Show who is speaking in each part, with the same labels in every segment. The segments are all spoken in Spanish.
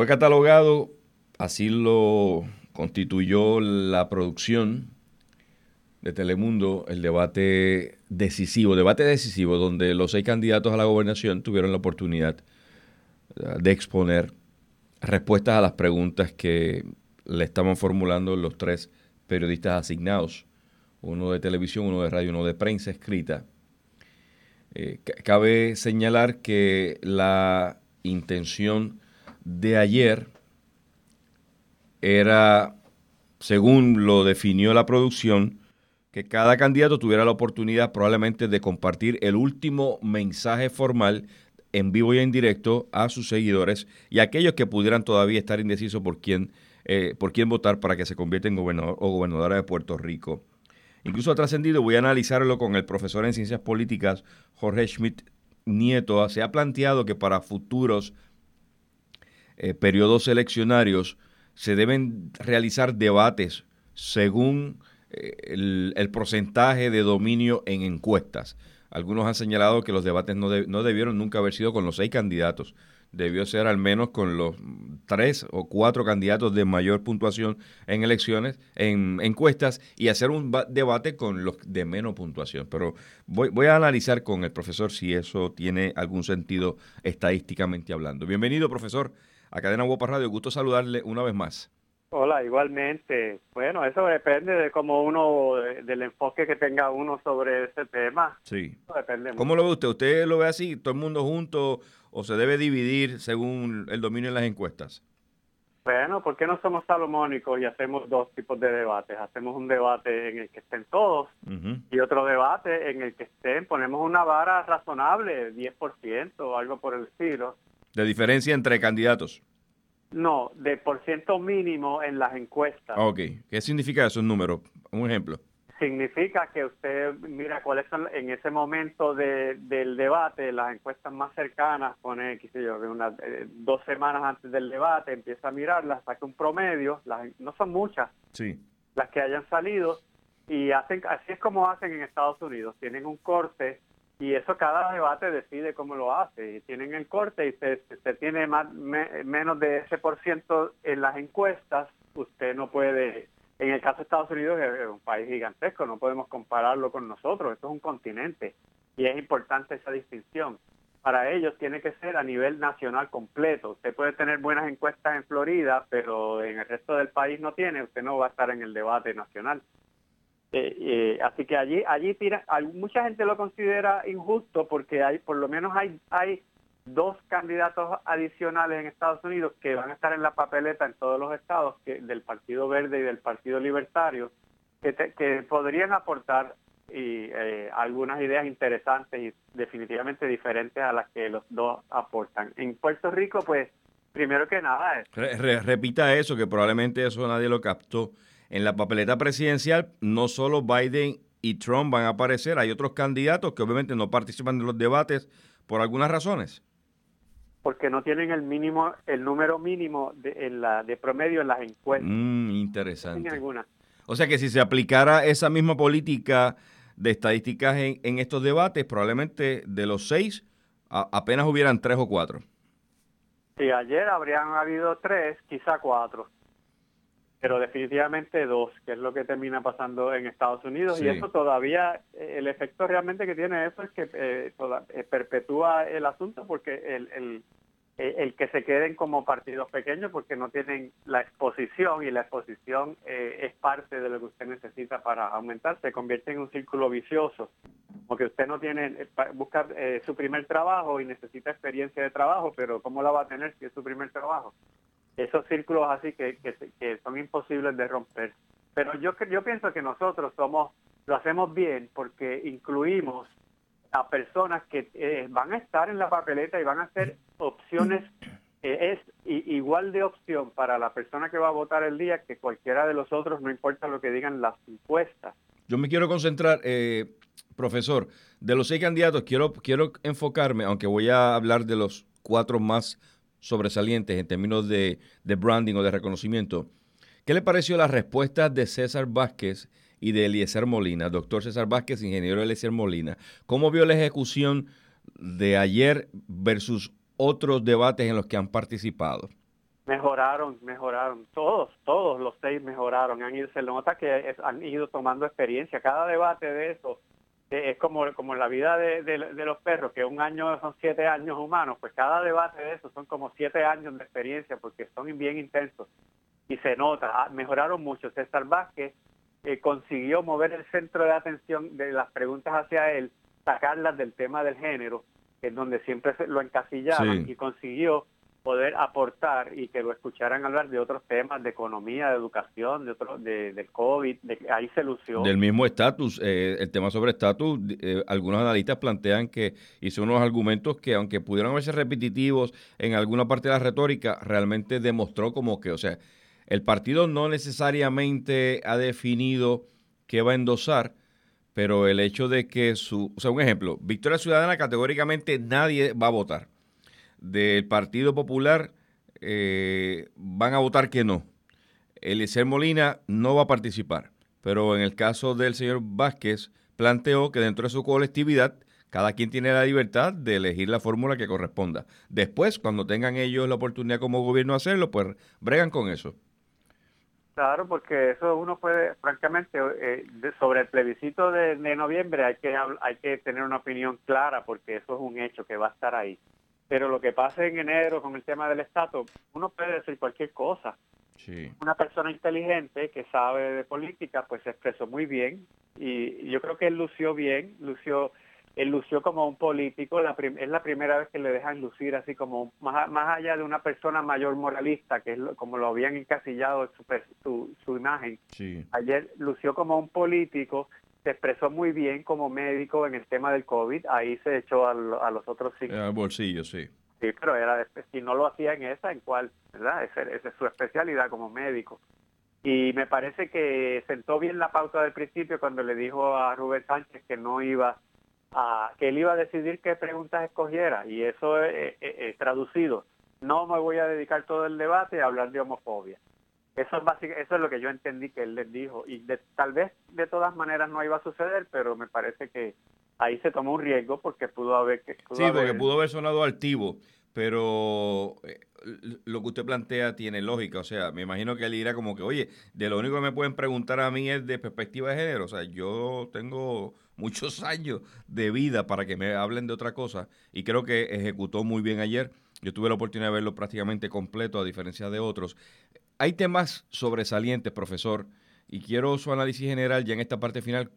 Speaker 1: Fue catalogado, así lo constituyó la producción de Telemundo, el debate decisivo, debate decisivo, donde los seis candidatos a la gobernación tuvieron la oportunidad eh, de exponer respuestas a las preguntas que le estaban formulando los tres periodistas asignados, uno de televisión, uno de radio, uno de prensa escrita. Eh, cabe señalar que la intención de ayer era, según lo definió la producción, que cada candidato tuviera la oportunidad probablemente de compartir el último mensaje formal en vivo y en directo a sus seguidores y a aquellos que pudieran todavía estar indecisos por quién, eh, por quién votar para que se convierta en gobernador o gobernadora de Puerto Rico. Incluso ha trascendido, voy a analizarlo con el profesor en ciencias políticas Jorge Schmidt Nieto. Se ha planteado que para futuros eh, periodos eleccionarios se deben realizar debates según eh, el, porcentaje de dominio en encuestas. Algunos han señalado que los debates no, no debieron nunca haber sido con los seis candidatos, debió ser al menos con los tres o cuatro candidatos de mayor puntuación en elecciones, en encuestas, y hacer un debate con los de menos puntuación. Pero voy a analizar con el profesor si eso tiene algún sentido estadísticamente hablando. Bienvenido, profesor, a Cadena Guapa Radio. Gusto saludarle una vez más.
Speaker 2: Hola, igualmente. Bueno, eso depende de cómo uno, del enfoque que tenga uno sobre ese tema.
Speaker 1: Sí. ¿Cómo lo ve usted? ¿Usted lo ve así, todo el mundo junto, o se debe dividir según el dominio en las encuestas?
Speaker 2: Bueno, ¿por qué no somos salomónicos y hacemos dos tipos de debates? Hacemos un debate en el que estén todos y otro debate en el que estén, ponemos una vara razonable, 10% o algo por el estilo.
Speaker 1: ¿De diferencia entre candidatos?
Speaker 2: No, de por ciento mínimo en las encuestas.
Speaker 1: Ok, ¿qué significa eso, un número? Un ejemplo.
Speaker 2: Significa que usted mira cuáles son en ese momento de, del debate, las encuestas más cercanas, pone, qué sé yo, unas eh, dos semanas antes del debate, empieza a mirarlas, saca un promedio, las, no son muchas,
Speaker 1: sí.
Speaker 2: las que hayan salido, y hacen así es como hacen en Estados Unidos, tienen un corte y eso cada debate decide cómo lo hace. Y tienen el corte y se, se tiene más, menos de ese por ciento en las encuestas, usted no puede, en el caso de Estados Unidos es un país gigantesco, no podemos compararlo con nosotros, esto es un continente y es importante esa distinción. Para ellos tiene que ser a nivel nacional completo. Usted puede tener buenas encuestas en Florida, pero en el resto del país no tiene, usted no va a estar en el debate nacional. Eh, eh, así que allí, allí tira, mucha gente lo considera injusto porque hay, por lo menos hay, hay dos candidatos adicionales en Estados Unidos que van a estar en la papeleta en todos los estados que, del Partido Verde y del Partido Libertario que, que podrían aportar y, eh, algunas ideas interesantes y definitivamente diferentes a las que los dos aportan. En Puerto Rico, pues, primero que nada...
Speaker 1: repita eso, que probablemente eso nadie lo captó en la papeleta presidencial no solo Biden y Trump van a aparecer, hay otros candidatos que obviamente no participan de los debates por algunas razones.
Speaker 2: Porque no tienen el mínimo, el número mínimo de, la, de promedio en las encuestas.
Speaker 1: Mm, interesante. O sea que si se aplicara esa misma política de estadísticas en, estos debates, probablemente de los seis apenas hubieran tres o cuatro.
Speaker 2: Sí, ayer habrían habido tres, quizá cuatro pero definitivamente dos, que es lo que termina pasando en Estados Unidos. Y eso todavía, eh, el efecto realmente que tiene eso es que eh, eh, perpetúa el asunto porque el, el, el, que se queden como partidos pequeños porque no tienen la exposición y la exposición es parte de lo que usted necesita para aumentar, se convierte en un círculo vicioso. Porque usted no tiene, busca su primer trabajo y necesita experiencia de trabajo, pero ¿cómo la va a tener si es su primer trabajo? Esos círculos así que, que, son imposibles de romper. Pero yo, yo pienso que nosotros somos lo hacemos bien porque incluimos a personas que eh, van a estar en la papeleta y van a ser opciones es igual de opción para la persona que va a votar el día que cualquiera de los otros, no importa lo que digan las encuestas.
Speaker 1: Yo me quiero concentrar, eh, profesor, de los seis candidatos, quiero, quiero enfocarme, aunque voy a hablar de los cuatro más sobresalientes en términos de, branding o de reconocimiento. ¿Qué le pareció la respuesta de César Vázquez y de Eliezer Molina? Doctor César Vázquez, ingeniero Eliezer Molina. ¿Cómo vio la ejecución de ayer versus otros debates en los que han participado?
Speaker 2: Mejoraron, mejoraron. Todos, todos los seis mejoraron. Han ido, se nota que han ido tomando experiencia. Cada debate de eso es como, como la vida de, de, los perros, que un año son siete años humanos. Pues cada debate de eso son como siete años de experiencia porque son bien intensos. Y se nota, ah, mejoraron mucho. César Vázquez eh, consiguió mover el centro de atención de las preguntas hacia él, sacarlas del tema del género, en donde siempre lo encasillaban, y consiguió poder aportar y que lo escucharan hablar de otros temas, de economía, de educación, de otro, de, del COVID, de, ahí se lució.
Speaker 1: Del mismo estatus, eh, el tema sobre estatus, eh, algunos analistas plantean que hizo unos argumentos que aunque pudieron verse repetitivos en alguna parte de la retórica, realmente demostró como que, o sea, el partido no necesariamente ha definido qué va a endosar, pero el hecho de que su, o sea, un ejemplo, Victoria Ciudadana categóricamente nadie va a votar del Partido Popular eh, van a votar que no. Eliezer Molina no va a participar, pero en el caso del señor Vázquez planteó que dentro de su colectividad cada quien tiene la libertad de elegir la fórmula que corresponda. Después, cuando tengan ellos la oportunidad como gobierno de hacerlo, pues bregan con eso.
Speaker 2: Claro, porque eso uno puede, francamente, eh, sobre el plebiscito de, de, noviembre hay que hay que tener una opinión clara porque eso es un hecho que va a estar ahí. Pero lo que pasa en enero con el tema del estatus, uno puede decir cualquier cosa. Una persona inteligente que sabe de política, pues se expresó muy bien y yo creo que él lució bien, lució él lució como un político, la es la primera vez que le dejan lucir así como más, más allá de una persona mayor moralista, que es como lo habían encasillado su, su, su imagen. Ayer lució como un político se expresó muy bien como médico en el tema del COVID, ahí se echó a, los otros
Speaker 1: cinco. Al bolsillo, sí.
Speaker 2: Sí, pero era si no lo hacía en esa, ¿en cuál? ¿Verdad? Esa, es su especialidad como médico. Y me parece que sentó bien la pauta del principio cuando le dijo a Rubén Sánchez que no iba a, que él iba a decidir qué preguntas escogiera. Y eso es traducido. No me voy a dedicar todo el debate a hablar de homofobia. Eso es, eso es lo que yo entendí que él les dijo. Y tal vez de todas maneras no iba a suceder, pero me parece que ahí se tomó un riesgo porque pudo haber...
Speaker 1: sí, porque pudo haber sonado altivo, pero eh, lo que usted plantea tiene lógica. O sea, me imagino que él irá como que, oye, de lo único que me pueden preguntar a mí es de perspectiva de género. O sea, yo tengo muchos años de vida para que me hablen de otra cosa y creo que ejecutó muy bien ayer. Yo tuve la oportunidad de verlo prácticamente completo, a diferencia de otros. Hay temas sobresalientes, profesor, y quiero su análisis general ya en esta parte final,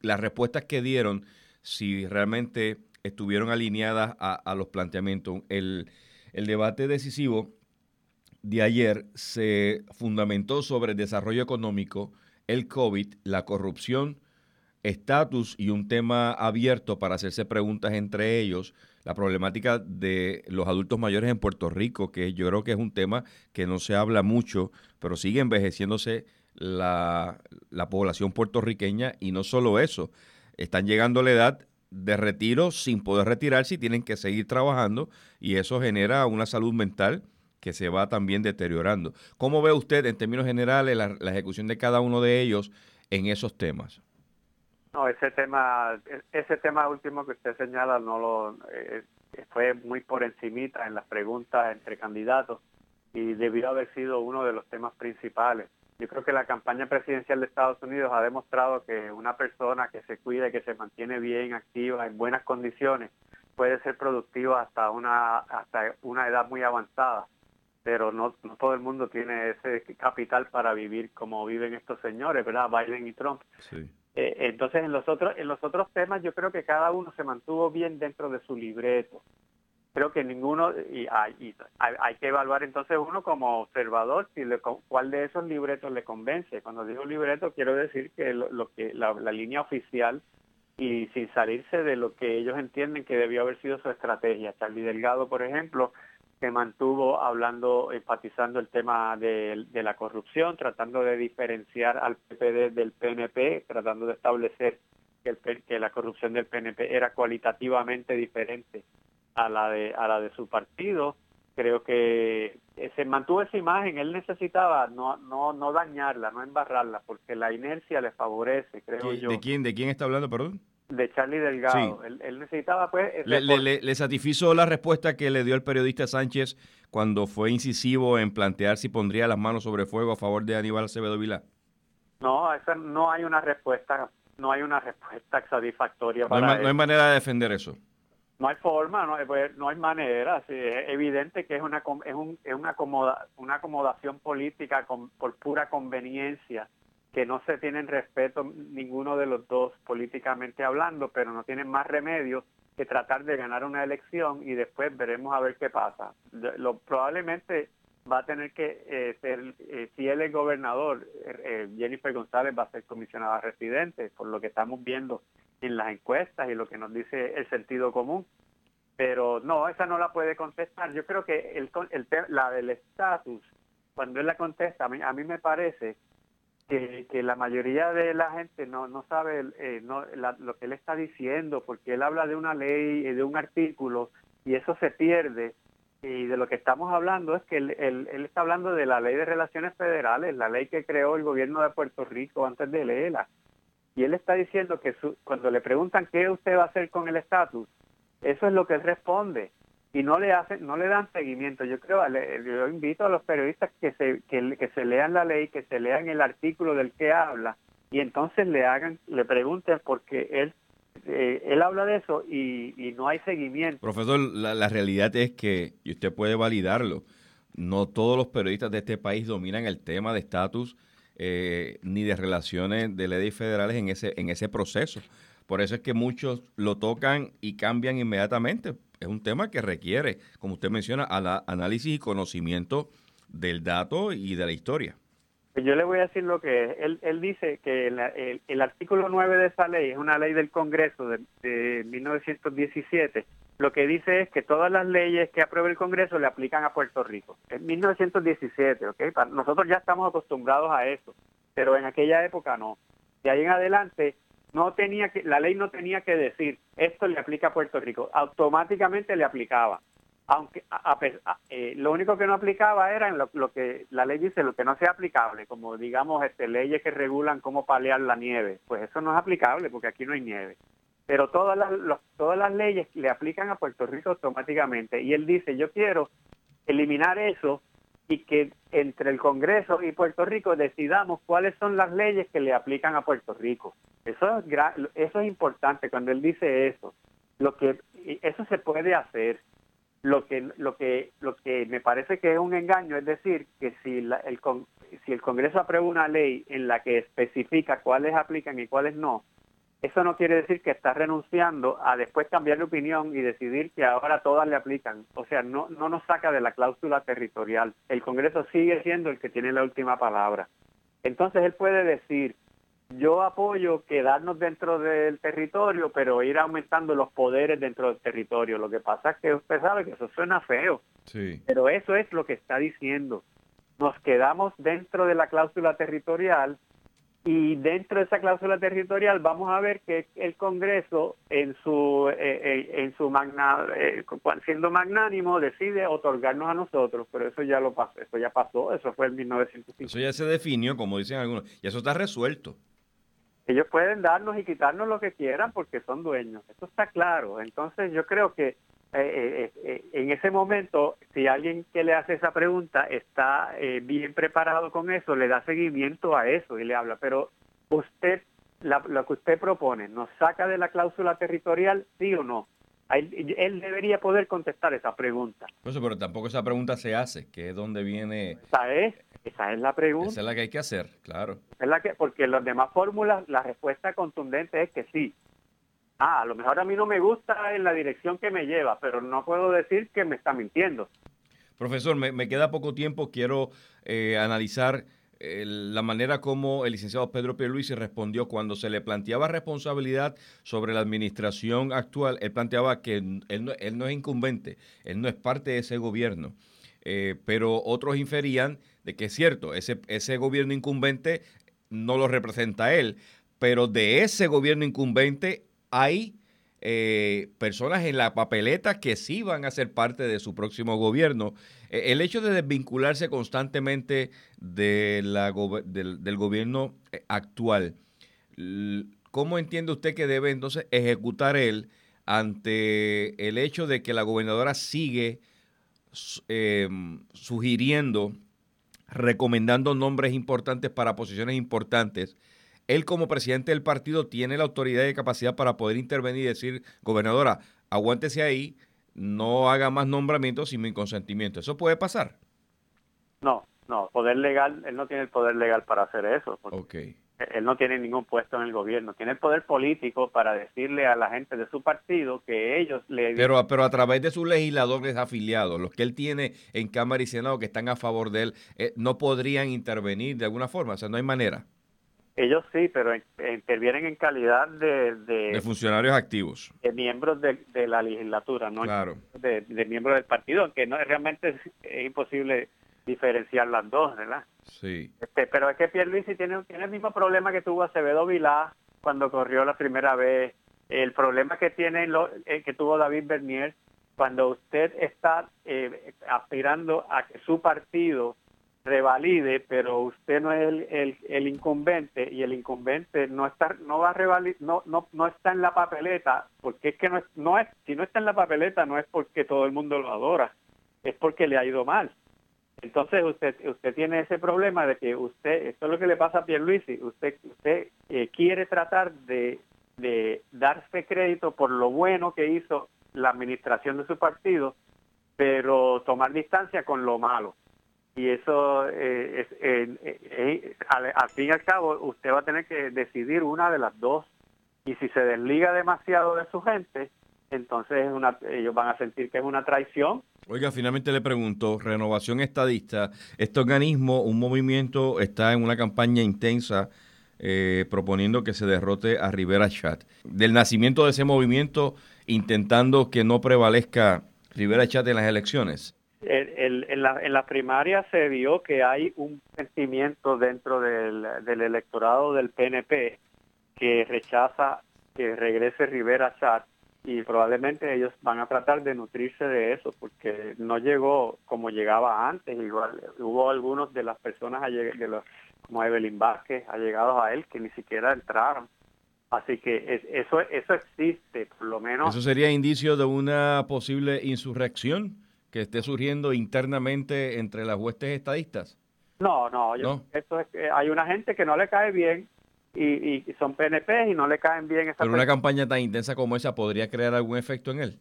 Speaker 1: las respuestas que dieron, si realmente estuvieron alineadas a, los planteamientos. El, el debate decisivo de ayer se fundamentó sobre el desarrollo económico, el COVID, la corrupción, estatus y un tema abierto para hacerse preguntas entre ellos la problemática de los adultos mayores en Puerto Rico, que yo creo que es un tema que no se habla mucho, pero sigue envejeciéndose la, población puertorriqueña y no solo eso, están llegando a la edad de retiro sin poder retirarse y tienen que seguir trabajando y eso genera una salud mental que se va también deteriorando. ¿Cómo ve usted en términos generales la, la ejecución de cada uno de ellos en esos temas?
Speaker 2: No, ese tema, ese tema último que usted señala no lo eh, fue muy por encimita en las preguntas entre candidatos y debió haber sido uno de los temas principales. Yo creo que la campaña presidencial de Estados Unidos ha demostrado que una persona que se cuida y que se mantiene bien activa en buenas condiciones puede ser productiva hasta una hasta una edad muy avanzada pero no, todo el mundo tiene ese capital para vivir como viven estos señores, ¿verdad? Biden y Trump. Eh, entonces, en los otros en los otros temas, yo creo que cada uno se mantuvo bien dentro de su libreto. Creo que ninguno y hay, hay, que evaluar entonces uno como observador si le, cuál de esos libretos le convence. Cuando digo libreto, quiero decir que lo, que la, la línea oficial y sin salirse de lo que ellos entienden que debió haber sido su estrategia. Charlie Delgado, por ejemplo, se mantuvo hablando, enfatizando el tema de, la corrupción, tratando de diferenciar al PPD del PNP, tratando de establecer que, el, que la corrupción del PNP era cualitativamente diferente a la de a la de su partido. Creo que se mantuvo esa imagen. Él necesitaba no no no dañarla, no embarrarla, porque la inercia le favorece, creo yo.
Speaker 1: ¿De quién de quién está hablando, perdón?
Speaker 2: De Charlie Delgado. Él, necesitaba, pues...
Speaker 1: Le, le, satisfizo la respuesta que le dio el periodista Sánchez cuando fue incisivo en plantear si pondría las manos sobre fuego a favor de Aníbal Acevedo Vilá?
Speaker 2: No, esa no hay una respuesta, no hay una respuesta satisfactoria para
Speaker 1: no hay, no hay manera de defender eso.
Speaker 2: No hay forma, no hay, pues, no hay manera. es evidente que es una es, un, es una, acomoda, una acomodación política con, por pura conveniencia que no se tienen respeto ninguno de los dos políticamente hablando, pero no tienen más remedio que tratar de ganar una elección y después veremos a ver qué pasa. Lo, probablemente va a tener que eh, ser, eh, si él es gobernador, eh, Jennifer González va a ser comisionada residente, por lo que estamos viendo en las encuestas y lo que nos dice el sentido común. Pero no, esa no la puede contestar. Yo creo que el, el la del estatus, cuando él la contesta, a mí, a mí me parece que, que, la mayoría de la gente no, no sabe eh, lo que él está diciendo, porque él habla de una ley, y de un artículo, y eso se pierde. Y de lo que estamos hablando es que él, él, está hablando de la ley de relaciones federales, la ley que creó el gobierno de Puerto Rico antes de leerla. Y él está diciendo que cuando le preguntan qué usted va a hacer con el estatus, eso es lo que él responde y no le hacen, no le dan seguimiento. Yo creo, yo invito a los periodistas que se, que, se lean la ley, que se lean el artículo del que habla y entonces le hagan, le pregunten porque él eh, él habla de eso y, no hay seguimiento.
Speaker 1: Profesor, la, realidad es que, y usted puede validarlo, no todos los periodistas de este país dominan el tema de estatus eh, ni de relaciones de leyes federales en ese, en ese proceso. Por eso es que muchos lo tocan y cambian inmediatamente, es un tema que requiere, como usted menciona, análisis y conocimiento del dato y de la historia.
Speaker 2: Pues yo le voy a decir lo que es. Él, él dice que el, artículo 9 de esa ley es una ley del Congreso de, de 1917. Lo que dice es que todas las leyes que apruebe el Congreso le aplican a Puerto Rico. En 1917, ¿ok? Nosotros ya estamos acostumbrados a eso, pero en aquella época no. De ahí en adelante no tenía que, la ley no tenía que decir esto le aplica a Puerto Rico, automáticamente le aplicaba. Aunque eh, lo único que no aplicaba era en lo, que la ley dice, lo que no sea aplicable, como digamos este, leyes que regulan cómo palear la nieve, pues eso no es aplicable porque aquí no hay nieve. Pero todas las, todas las leyes le aplican a Puerto Rico automáticamente. Y él dice, yo quiero eliminar eso y que entre el Congreso y Puerto Rico decidamos cuáles son las leyes que le aplican a Puerto Rico. Eso es, eso es importante cuando él dice eso. Lo que eso se puede hacer. Lo que lo que lo que me parece que es un engaño es decir que si el si el Congreso aprueba una ley en la que especifica cuáles aplican y cuáles no, eso no quiere decir que está renunciando a después cambiar de opinión y decidir que ahora todas le aplican. O sea, no, no nos saca de la cláusula territorial. El Congreso sigue siendo el que tiene la última palabra. Entonces él puede decir, yo apoyo quedarnos dentro del territorio, pero ir aumentando los poderes dentro del territorio. Lo que pasa es que usted sabe que eso suena feo. Sí. Pero eso es lo que está diciendo. Nos quedamos dentro de la cláusula territorial y dentro de esa cláusula territorial vamos a ver que el Congreso en su eh, eh, en su magna, eh, siendo magnánimo decide otorgarnos a nosotros, pero eso ya lo pasó, eso ya pasó, eso fue en 1950.
Speaker 1: Eso ya se definió, como dicen algunos, y eso está resuelto.
Speaker 2: Ellos pueden darnos y quitarnos lo que quieran porque son dueños, eso está claro. Entonces yo creo que eh, eh, eh, en ese momento, si alguien que le hace esa pregunta está bien preparado con eso, le da seguimiento a eso y le habla. Pero usted, lo que usted propone, ¿nos saca de la cláusula territorial, sí o no? Él, debería poder contestar esa pregunta.
Speaker 1: Eso, pero tampoco esa pregunta se hace, que es donde viene...
Speaker 2: Esa es, esa es la pregunta.
Speaker 1: Esa es la que hay que hacer, claro.
Speaker 2: Es la que, porque las demás fórmulas, la respuesta contundente es que sí ah, a lo mejor a mí no me gusta en la dirección que me lleva, pero no puedo decir que me está mintiendo.
Speaker 1: Profesor, me, queda poco tiempo, quiero eh, analizar eh, la manera como el licenciado Pedro Pierluisi respondió cuando se le planteaba responsabilidad sobre la administración actual. Él planteaba que él no, es incumbente, él no es parte de ese gobierno. Eh, pero otros inferían de que es cierto, ese, ese gobierno incumbente no lo representa él, pero de ese gobierno incumbente hay eh, personas en la papeleta que sí van a ser parte de su próximo gobierno. E, el hecho de desvincularse constantemente del, gobierno eh, actual, ¿cómo entiende usted que debe entonces ejecutar él ante el hecho de que la gobernadora sigue em, sugiriendo, recomendando nombres importantes para posiciones importantes? Él como presidente del partido tiene la autoridad y capacidad para poder intervenir y decir, gobernadora, aguántese ahí, no haga más nombramientos sin mi consentimiento. ¿Eso puede pasar?
Speaker 2: No, no, poder legal, él no tiene el poder legal para hacer eso.
Speaker 1: Okay
Speaker 2: él no tiene ningún puesto en el gobierno, tiene el poder político para decirle a la gente de su partido que ellos le...
Speaker 1: Pero, pero a través de sus legisladores afiliados, los que él tiene en Cámara y Senado que están a favor de él, eh, no podrían intervenir de alguna forma, o sea, no hay manera.
Speaker 2: Ellos sí, pero intervienen en calidad de...
Speaker 1: De, funcionarios activos.
Speaker 2: De miembros de, la legislatura, no
Speaker 1: claro.
Speaker 2: de, miembros del partido, aunque no realmente es imposible diferenciar las dos, ¿verdad?
Speaker 1: Sí.
Speaker 2: Este, pero es que Pierluisi tiene, tiene el mismo problema que tuvo Acevedo Vilá cuando corrió la primera vez, el problema que tiene lo, eh, que tuvo David Bernier cuando usted está eh, aspirando a que su partido revalide, pero usted no es el, el, incumbente y el incumbente no está no va a revalid, no, no no está en la papeleta, porque es que no es, no es si no está en la papeleta no es porque todo el mundo lo adora, es porque le ha ido mal. Entonces usted usted tiene ese problema de que usted, esto es lo que le pasa a Pierluisi, usted usted eh, quiere tratar de, de darse crédito por lo bueno que hizo la administración de su partido, pero tomar distancia con lo malo. Y eso, eh, es, eh, al, al fin y al cabo, usted va a tener que decidir una de las dos. Y si se desliga demasiado de su gente, entonces una, ellos van a sentir que es una traición.
Speaker 1: Oiga, finalmente le pregunto, Renovación Estadista, este organismo, un movimiento, está en una campaña intensa eh, proponiendo que se derrote a Rivera Chat. Del nacimiento de ese movimiento, intentando que no prevalezca Rivera Chat en las elecciones.
Speaker 2: En, la, en la primaria se vio que hay un sentimiento dentro del, del electorado del PNP que rechaza que regrese Rivera Chat y probablemente ellos van a tratar de nutrirse de eso porque no llegó como llegaba antes. Igual hubo algunos de las personas de los, como Evelyn Vázquez llegado a él que ni siquiera entraron. Así que eso eso existe por lo menos
Speaker 1: eso sería indicio de una posible insurrección que esté surgiendo internamente entre las huestes estadistas
Speaker 2: no no, ¿No? esto es hay una gente que no le cae bien y, son PNP y no le caen bien
Speaker 1: esa Pero una campaña tan intensa como esa podría crear algún efecto en él.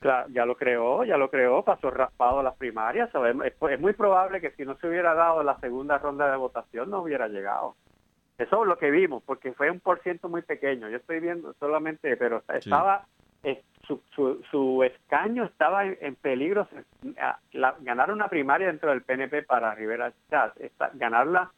Speaker 2: Claro, ya lo creó, ya lo creó, pasó raspado las primarias. Es, es muy probable que si no se hubiera dado la segunda ronda de votación no hubiera llegado. Eso es lo que vimos, porque fue un por ciento muy pequeño. Yo estoy viendo solamente, pero estaba, eh, su, su, escaño estaba en, peligro. ganar una primaria dentro del PNP para Rivera Chávez, ganarla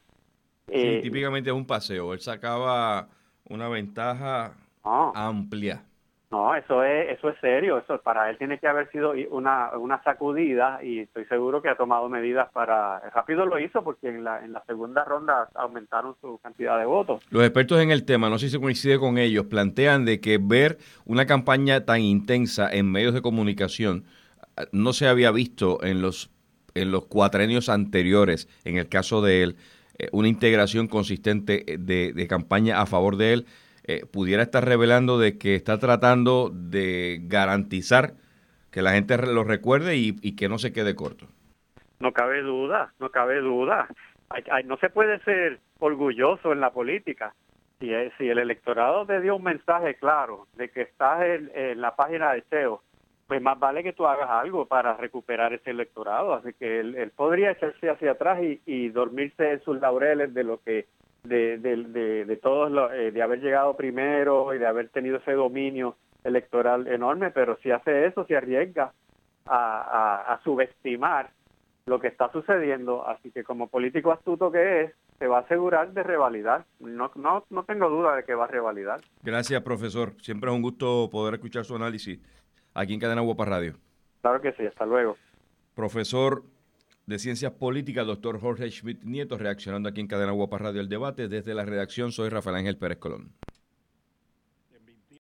Speaker 1: sí, eh, típicamente es un paseo. Él sacaba una ventaja amplia.
Speaker 2: No, eso es eso es serio. Eso para él tiene que haber sido una, una sacudida y estoy seguro que ha tomado medidas para. Rápido lo hizo porque en la, en la segunda ronda aumentaron su cantidad de votos.
Speaker 1: Los expertos en el tema, no sé si coincide con ellos, plantean de que ver una campaña tan intensa en medios de comunicación eh, no se había visto en los en los cuatrenios anteriores, en el caso de él. Eh, una integración consistente eh, de, campaña a favor de él, eh, pudiera estar revelando de que está tratando de garantizar que la gente lo recuerde y, que no se quede corto.
Speaker 2: No cabe duda, no cabe duda. no se puede ser orgulloso en la política. Si, el electorado te dio un mensaje claro de que estás en, la página de Cheo pues más vale que tú hagas algo para recuperar ese electorado. Así que él, podría echarse hacia atrás y, dormirse en sus laureles de lo que, de, de, de, todos, eh, de haber llegado primero y de haber tenido ese dominio electoral enorme, pero si hace eso, se arriesga a, a, subestimar lo que está sucediendo. Así que como político astuto que es, se va a asegurar de revalidar. No, no, no tengo duda de que va a revalidar.
Speaker 1: Gracias, profesor. Siempre es un gusto poder escuchar su análisis aquí en Cadena Guapa Radio.
Speaker 2: Claro que sí, hasta luego.
Speaker 1: Profesor de Ciencias Políticas, doctor Jorge Schmidt Nieto, reaccionando aquí en Cadena Guapa Radio el debate. Desde la redacción soy Rafael Ángel Pérez Colón.